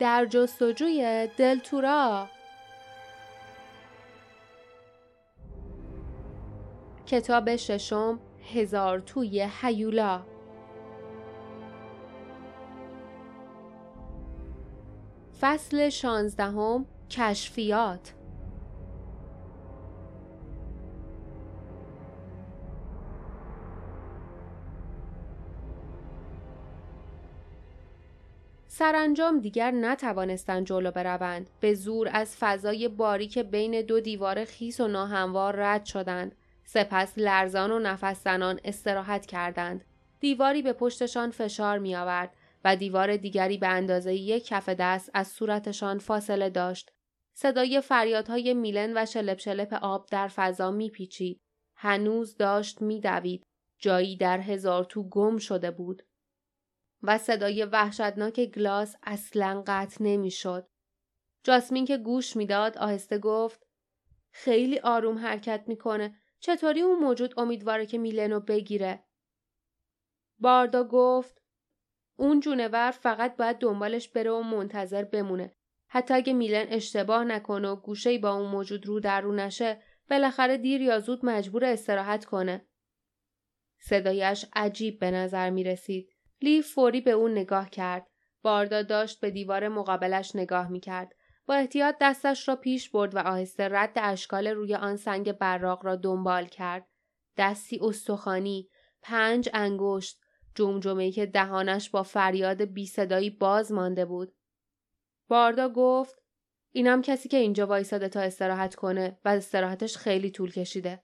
در جستجوی دلتورا کتاب ششم هزار توی هیولا. فصل شانزدهم کشفیات. سرانجام دیگر نتوانستند جلو بروند. به زور از فضای باریک بین دو دیوار خیس و ناهموار رد شدند. سپس لرزان و نفس زنان استراحت کردند. دیواری به پشتشان فشار می آورد و دیوار دیگری به اندازه یک کف دست از صورتشان فاصله داشت. صدای فریادهای میلن و شلپ شلپ آب در فضا میپیچید. هنوز داشت میدوید. جایی در هزار تو گم شده بود. و صدای وحشتناک گلاس اصلا قطع نمی‌شد. جاسمین که گوش می‌داد آهسته گفت خیلی آروم حرکت می‌کنه چطوری اون موجود امیدواره که میلنو بگیره باردا گفت اون جونور فقط باید دنبالش بره و منتظر بمونه حتی اگه میلن اشتباه نکنه و گوشه با اون موجود رو در رو نشه بالاخره دیر یا زود مجبور استراحت کنه صدایش عجیب به نظر می رسید. لی فوری به اون نگاه کرد. باردا داشت به دیوار مقابلش نگاه می کرد. با احتیاط دستش را پیش برد و آهسته رد اشکال روی آن سنگ براق را دنبال کرد. دستی استخوانی، پنج انگشت، جمجمه که دهانش با فریاد بی صدایی باز مانده بود. باردا گفت اینم کسی که اینجا وایساده تا استراحت کنه و استراحتش خیلی طول کشیده.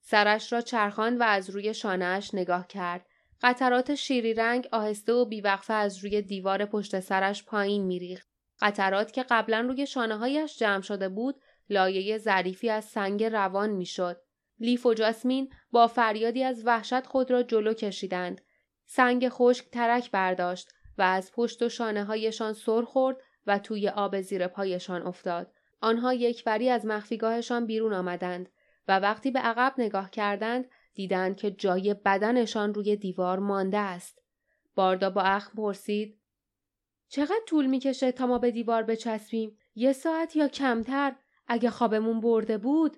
سرش را چرخان و از روی شانهش نگاه کرد. قطرات شیری رنگ آهسته و بیوقفه از روی دیوار پشت سرش پایین میریخت. قطرات که قبلا روی شانه هایش جمع شده بود لایه ظریفی از سنگ روان می‌شد. لیف و جاسمین با فریادی از وحشت خود را جلو کشیدند. سنگ خشک ترک برداشت و از پشت و شانه هایشان سر خورد و توی آب زیر پایشان افتاد. آنها یکوری از مخفیگاهشان بیرون آمدند و وقتی به عقب نگاه کردند دیدند که جای بدنشان روی دیوار مانده است. باردا با اخم پرسید چقدر طول می‌کشه تا ما به دیوار بچسبیم؟ یه ساعت یا کمتر اگه خوابمون برده بود؟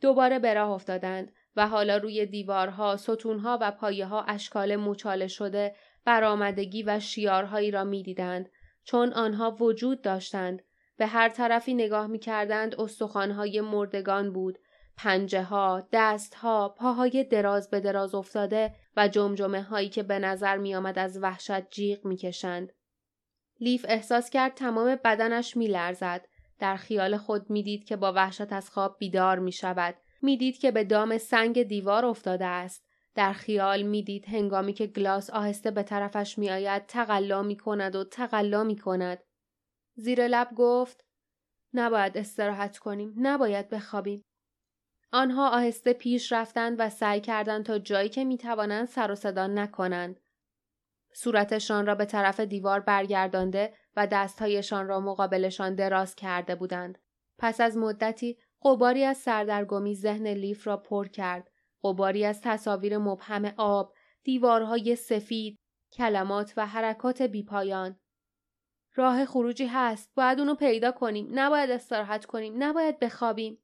دوباره به راه افتادند و حالا روی دیوارها، ستونها و پایه ها اشکال مچاله شده برآمدگی و شیارهایی را می‌دیدند چون آنها وجود داشتند به هر طرفی نگاه می کردند استخوانهای مردگان بود پنجه ها، دست ها، پاهای دراز به دراز افتاده و جمجمه هایی که به نظر می آمد از وحشت جیغ می کشند. لیف احساس کرد تمام بدنش می لرزد. در خیال خود می‌دید که با وحشت از خواب بیدار می شود. می‌دید که به دام سنگ دیوار افتاده است. در خیال می‌دید هنگامی که گلاس آهسته به طرفش میآید تقلا می کند و تقلا می کند. زیر لب گفت نباید استراحت کنیم نباید بخوابیم آنها آهسته پیش رفتند و سعی کردند تا جایی که می توانند سر و صدا نکنند صورتشان را به طرف دیوار برگردانده و دستهایشان را مقابلشان دراز کرده بودند. پس از مدتی قباری از سردرگمی ذهن لیف را پر کرد. قباری از تصاویر مبهم آب، دیوارهای سفید، کلمات و حرکات بیپایان. راه خروجی هست. باید اونو پیدا کنیم. نباید استراحت کنیم. نباید بخوابیم.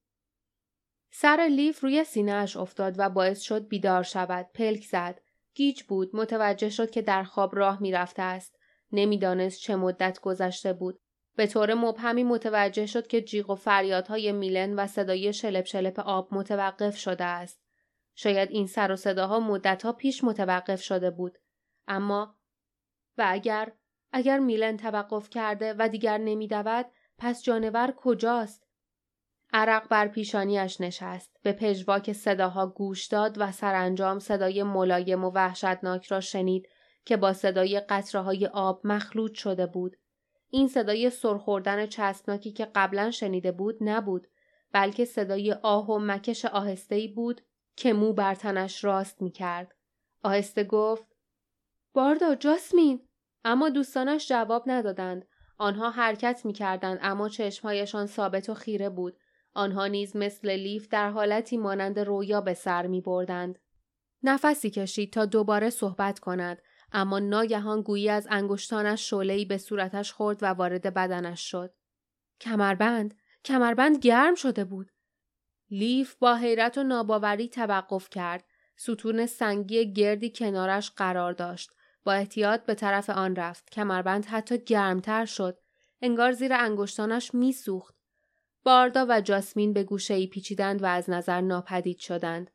سر لیف روی سینهاش افتاد و باعث شد بیدار شود. پلک زد. گیج بود. متوجه شد که در خواب راه می‌رفته است. نمی‌دانست چه مدت گذشته بود. به طور مبهمی متوجه شد که جیغ و فریادهای میلن و صدای شلپ شلپ آب متوقف شده است. شاید این سر و صداها مدتها پیش متوقف شده بود. اما و اگر اگر میلن توقف کرده و دیگر نمیدود پس جانور کجاست؟ عرق بر پیشانیش نشست. به پژواک صداها گوش داد و سرانجام صدای ملایم و وحشتناک را شنید که با صدای قطره های آب مخلوط شده بود. این صدای سرخوردن چسبناکی که قبلا شنیده بود نبود بلکه صدای آه و مکش آهسته‌ای بود که مو بر تنش راست می کرد. آهسته گفت باردا جاسمین اما دوستانش جواب ندادند. آنها حرکت می کردند اما چشمهایشان ثابت و خیره بود. آنها نیز مثل لیف در حالتی مانند رویا به سر می بردند. نفسی کشید تا دوباره صحبت کند اما ناگهان گویی از انگشتانش شعلهای به صورتش خورد و وارد بدنش شد. کمربند کمربند گرم شده بود. لیف با حیرت و ناباوری توقف کرد. ستون سنگی گردی کنارش قرار داشت. با احتیاط به طرف آن رفت. کمربند حتی گرمتر شد. انگار زیر انگشتانش میسوخت. باردا و جاسمین به گوشه ای پیچیدند و از نظر ناپدید شدند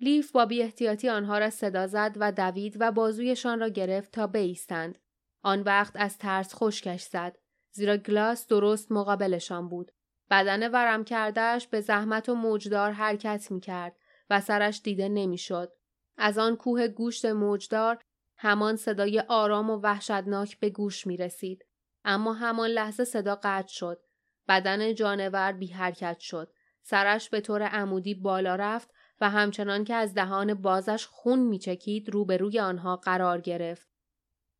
لیف با بی احتیاطی آنها را صدا زد و دوید و بازویشان را گرفت تا بایستند آن وقت از ترس خشکش زد زیرا گلاس درست مقابلشان بود بدن ورم کردهش به زحمت و موجدار حرکت می کرد و سرش دیده نمی‌شد. از آن کوه گوشت موجدار همان صدای آرام و وحشتناک به گوش می رسید. اما همان لحظه صدا قطع شد. بدن جانور بی حرکت شد. سرش به طور عمودی بالا رفت و همچنان که از دهان بازش خون میچکید روبروی آنها قرار گرفت.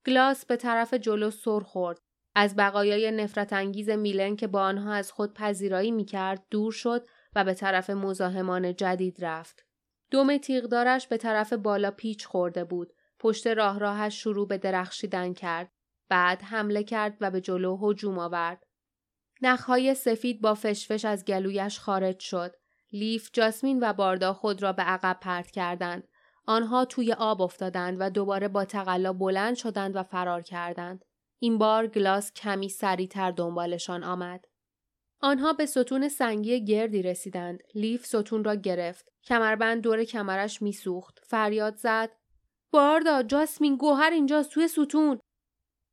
گلاس به طرف جلو سر خورد. از بقایای نفرت انگیز میلن که با آنها از خود پذیرایی می‌کرد دور شد و به طرف مزاحمان جدید رفت. دوم تیغدارش به طرف بالا پیچ خورده بود. پشت راه راهش شروع به درخشیدن کرد. بعد حمله کرد و به جلو هجوم آورد. نخهای سفید با فشفش از گلویش خارج شد. لیف، جاسمین و باردا خود را به عقب پرت کردند. آنها توی آب افتادند و دوباره با تقلا بلند شدند و فرار کردند. این بار گلاس کمی سریعتر دنبالشان آمد. آنها به ستون سنگی گردی رسیدند. لیف ستون را گرفت. کمربند دور کمرش میسوخت. فریاد زد. باردا جاسمین گوهر اینجاست توی ستون.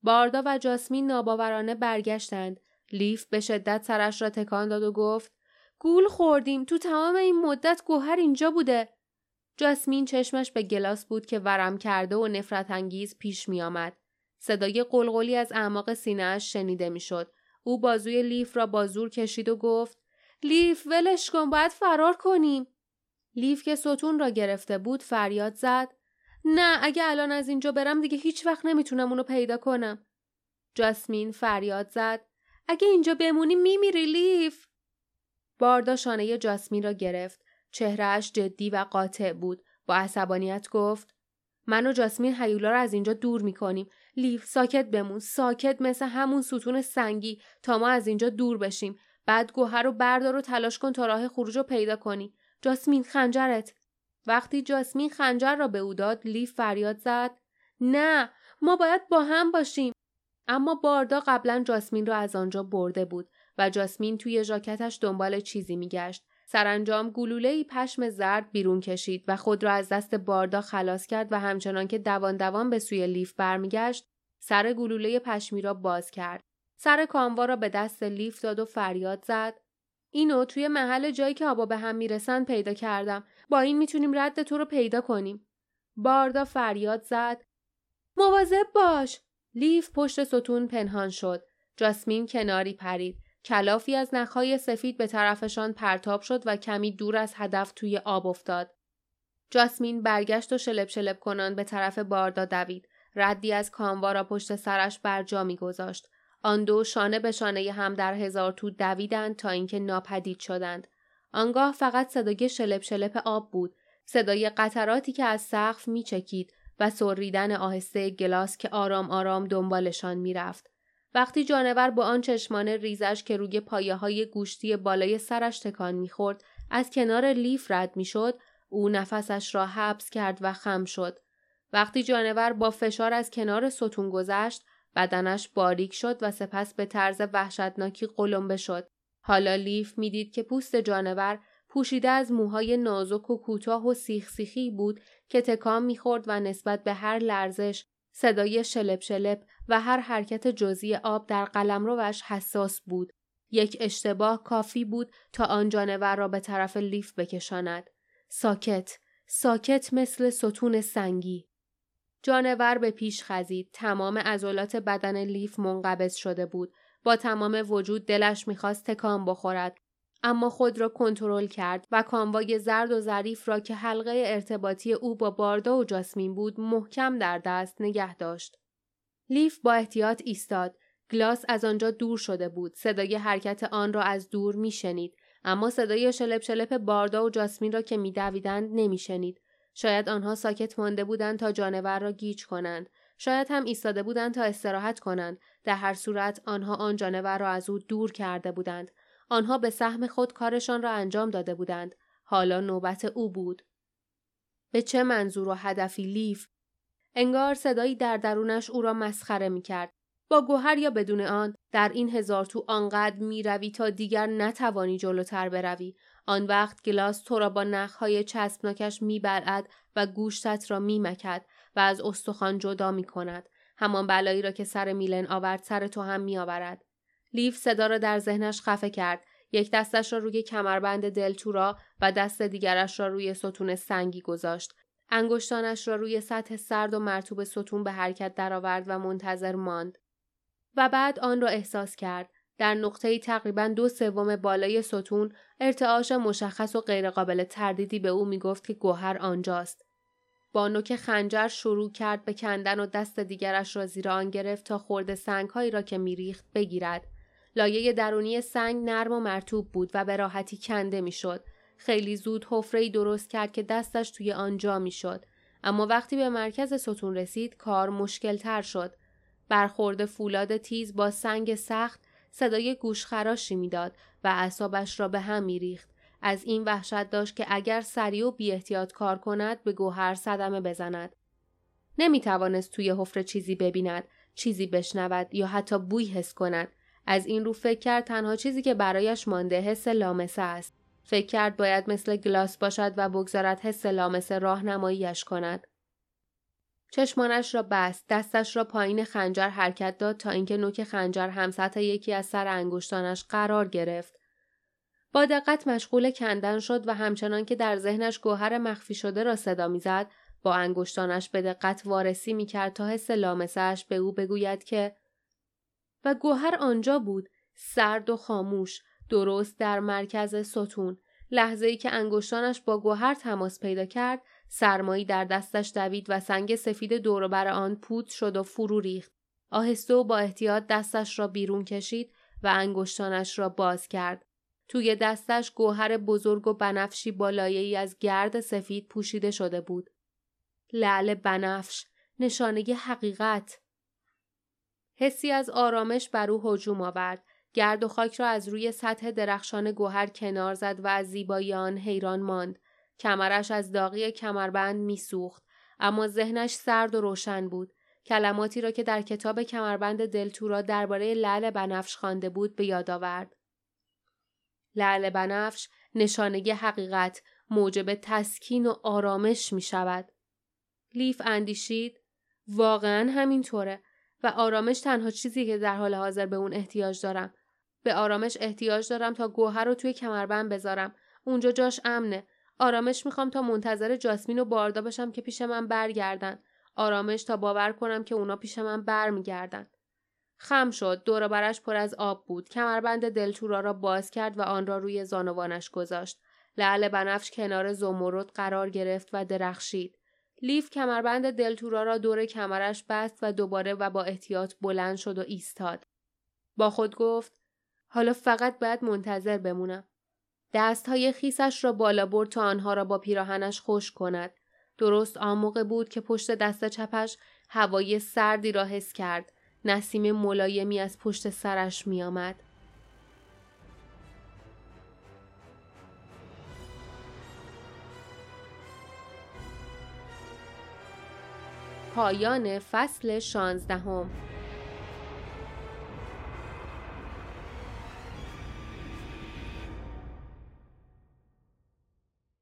باردا و جاسمین ناباورانه برگشتند. لیف به شدت سرش را تکان داد و گفت گول خوردیم تو تمام این مدت گوهر اینجا بوده. جاسمین چشمش به گلاس بود که ورم کرده و نفرت انگیز پیش می آمد. صدای قلقلی از اعماق سینهاش شنیده می‌شد. او بازوی لیف را با زور کشید و گفت لیف ولش کن باید فرار کنیم. لیف که ستون را گرفته بود فریاد زد نه اگه الان از اینجا برم دیگه هیچ وقت نمی‌تونم اونو پیدا کنم. جاسمین فریاد زد اگه اینجا بمونی میمیری لیف. باردا شانه جاسمین را گرفت. چهرهش جدی و قاطع بود. با عصبانیت گفت من و جاسمین هیولا را از اینجا دور می‌کنیم. لیف ساکت بمون. ساکت مثل همون ستون سنگی تا ما از اینجا دور بشیم. بعد گوهر رو بردار و تلاش کن تا راه خروج رو پیدا کنی. جاسمین خنجرت. وقتی جاسمین خنجر را به او داد لیف فریاد زد نه ما باید با هم باشیم اما باردا قبلا جاسمین را از آنجا برده بود و جاسمین توی ژاکتش دنبال چیزی میگشت. سرانجام گلوله پشم زرد بیرون کشید و خود را از دست باردا خلاص کرد و همچنان که دوان دوان به سوی لیف برمیگشت سر گلوله پشمی را باز کرد. سر کاموا را به دست لیف داد و فریاد زد. اینو توی محل جایی که آبا به هم می‌رسن پیدا کردم. با این می‌تونیم رد تو رو پیدا کنیم. باردا فریاد زد. مواظب باش. لیف پشت ستون پنهان شد. جاسمین کناری پرید. کلافی از نخهای سفید به طرفشان پرتاب شد و کمی دور از هدف توی آب افتاد. جاسمین برگشت و شلب شلب کنان به طرف باردا دوید. ردی از کاموا را پشت سرش بر جا گذاشت. آن دو شانه به شانه هم در هزار تو دویدند تا اینکه ناپدید شدند. آنگاه فقط صدای شلب شلپ آب بود. صدای قطراتی که از سقف میچکید و سریدن آهسته گلاس که آرام آرام دنبالشان می‌رفت. وقتی جانور با آن چشمان ریزش که روی پایه های گوشتی بالای سرش تکان می‌خورد از کنار لیف رد می‌شد او نفسش را حبس کرد و خم شد وقتی جانور با فشار از کنار ستون گذشت بدنش باریک شد و سپس به طرز وحشتناکی قلمبه شد حالا لیف می‌دید که پوست جانور پوشیده از موهای نازک و کوتاه و سیخ سیخی بود که تکان می‌خورد و نسبت به هر لرزش صدای شلپ شلپ و هر حرکت جزئی آب در قلمروش حساس بود. یک اشتباه کافی بود تا آن جانور را به طرف لیف بکشاند. ساکت، ساکت مثل ستون سنگی. جانور به پیش خزید. تمام عضلات بدن لیف منقبض شده بود. با تمام وجود دلش می‌خواست تکان بخورد اما خود را کنترل کرد و کاموای زرد و ظریف را که حلقه ارتباطی او با باردا و جاسمین بود محکم در دست نگه داشت. لیف با احتیاط ایستاد. گلاس از آنجا دور شده بود. صدای حرکت آن را از دور میشنید. اما صدای شلپ شلپ باردا و جاسمین را که میدویدند نمیشنید. شاید آنها ساکت مانده بودند تا جانور را گیج کنند. شاید هم ایستاده بودند تا استراحت کنند در هر صورت آنها آن جانور را از او دور کرده بودند آنها به سهم خود کارشان را انجام داده بودند حالا نوبت او بود به چه منظور و هدفی لیف انگار صدایی در درونش او را مسخره می کرد. با گوهر یا بدون آن در این هزار تو آنقدر می روی تا دیگر نتوانی جلوتر بروی. آن وقت گلاس تو را با نخهای چسبناکش می بلعد و گوشتت را می مکد و از استخوان جدا می کند. همان بلایی را که سر میلن آورد سر تو هم می آورد. لیف صدا را در ذهنش خفه کرد. یک دستش را روی کمربند دلتورا و دست دیگرش را روی ستون سنگی گذاشت. انگشتانش را روی سطح سرد و مرتوب ستون به حرکت درآورد و منتظر ماند. و بعد آن را احساس کرد. در نقطه تقریبا دو سوم بالای ستون ارتعاش مشخص و غیرقابل تردیدی به او می‌گفت که گوهر آنجاست. با نوک خنجر شروع کرد به کندن و دست دیگرش را زیر آن گرفت تا خورده سنگهایی را که میریخت بگیرد. لایه درونی سنگ نرم و مرتوب بود و به راحتی کنده می‌شد. خیلی زود حفره درست کرد که دستش توی آن جا می‌شد. اما وقتی به مرکز ستون رسید کار مشکل تر شد. برخورد فولاد تیز با سنگ سخت صدای گوشخراشی می‌داد و اعصابش را به هم میریخت. از این وحشت داشت که اگر سریع و بی احتیاط کار کند به گوهر صدمه بزند. نمی توانست توی حفره چیزی ببیند، چیزی بشنود یا حتی بوی حس کند. از این رو فکر کرد تنها چیزی که برایش مانده حس لامسه است. فکر کرد باید مثل گلاس باشد و بگذارد حس لامسه راهنماییش کند. چشمانش را بست دستش را پایین خنجر حرکت داد تا اینکه نوک خنجر هم سطح یکی از سر انگشتانش قرار گرفت با دقت مشغول کندن شد و همچنان که در ذهنش گوهر مخفی شده را صدا می‌زد با انگشتانش به دقت وارسی می‌کرد تا حس لامسهاش به او بگوید که و گوهر آنجا بود سرد و خاموش درست در مرکز ستون لحظه ای که انگشتانش با گوهر تماس پیدا کرد سرمایی در دستش دوید و سنگ سفید دوروبر آن پود شد و فرو ریخت آهسته و با احتیاط دستش را بیرون کشید و انگشتانش را باز کرد توی دستش گوهر بزرگ و بنفشی با ای از گرد سفید پوشیده شده بود. لعل بنفش، نشانه حقیقت. حسی از آرامش بر او هجوم آورد. گرد و خاک را از روی سطح درخشان گوهر کنار زد و از زیبایی آن حیران ماند. کمرش از داغی کمربند میسوخت اما ذهنش سرد و روشن بود. کلماتی را که در کتاب کمربند دلتورا درباره لعل بنفش خوانده بود به یاد آورد. لعل بنفش نشانه حقیقت موجب تسکین و آرامش می شود. لیف اندیشید واقعا همینطوره و آرامش تنها چیزی که در حال حاضر به اون احتیاج دارم. به آرامش احتیاج دارم تا گوهر رو توی کمربند بذارم. اونجا جاش امنه. آرامش می‌خوام تا منتظر جاسمین و باردا باشم که پیش من برگردن. آرامش تا باور کنم که اونا پیش من برمیگردن. خم شد دور برش پر از آب بود کمربند دلتورا را باز کرد و آن را روی زانوانش گذاشت لعل بنفش کنار زمرد قرار گرفت و درخشید لیف کمربند دلتورا را دور کمرش بست و دوباره و با احتیاط بلند شد و ایستاد. با خود گفت حالا فقط باید منتظر بمونم. دست های خیسش را بالا برد تا آنها را با پیراهنش خوش کند. درست آن موقع بود که پشت دست چپش هوای سردی را حس کرد. نسیم ملایمی از پشت سرش می آمد. پایان فصل شانزدهم.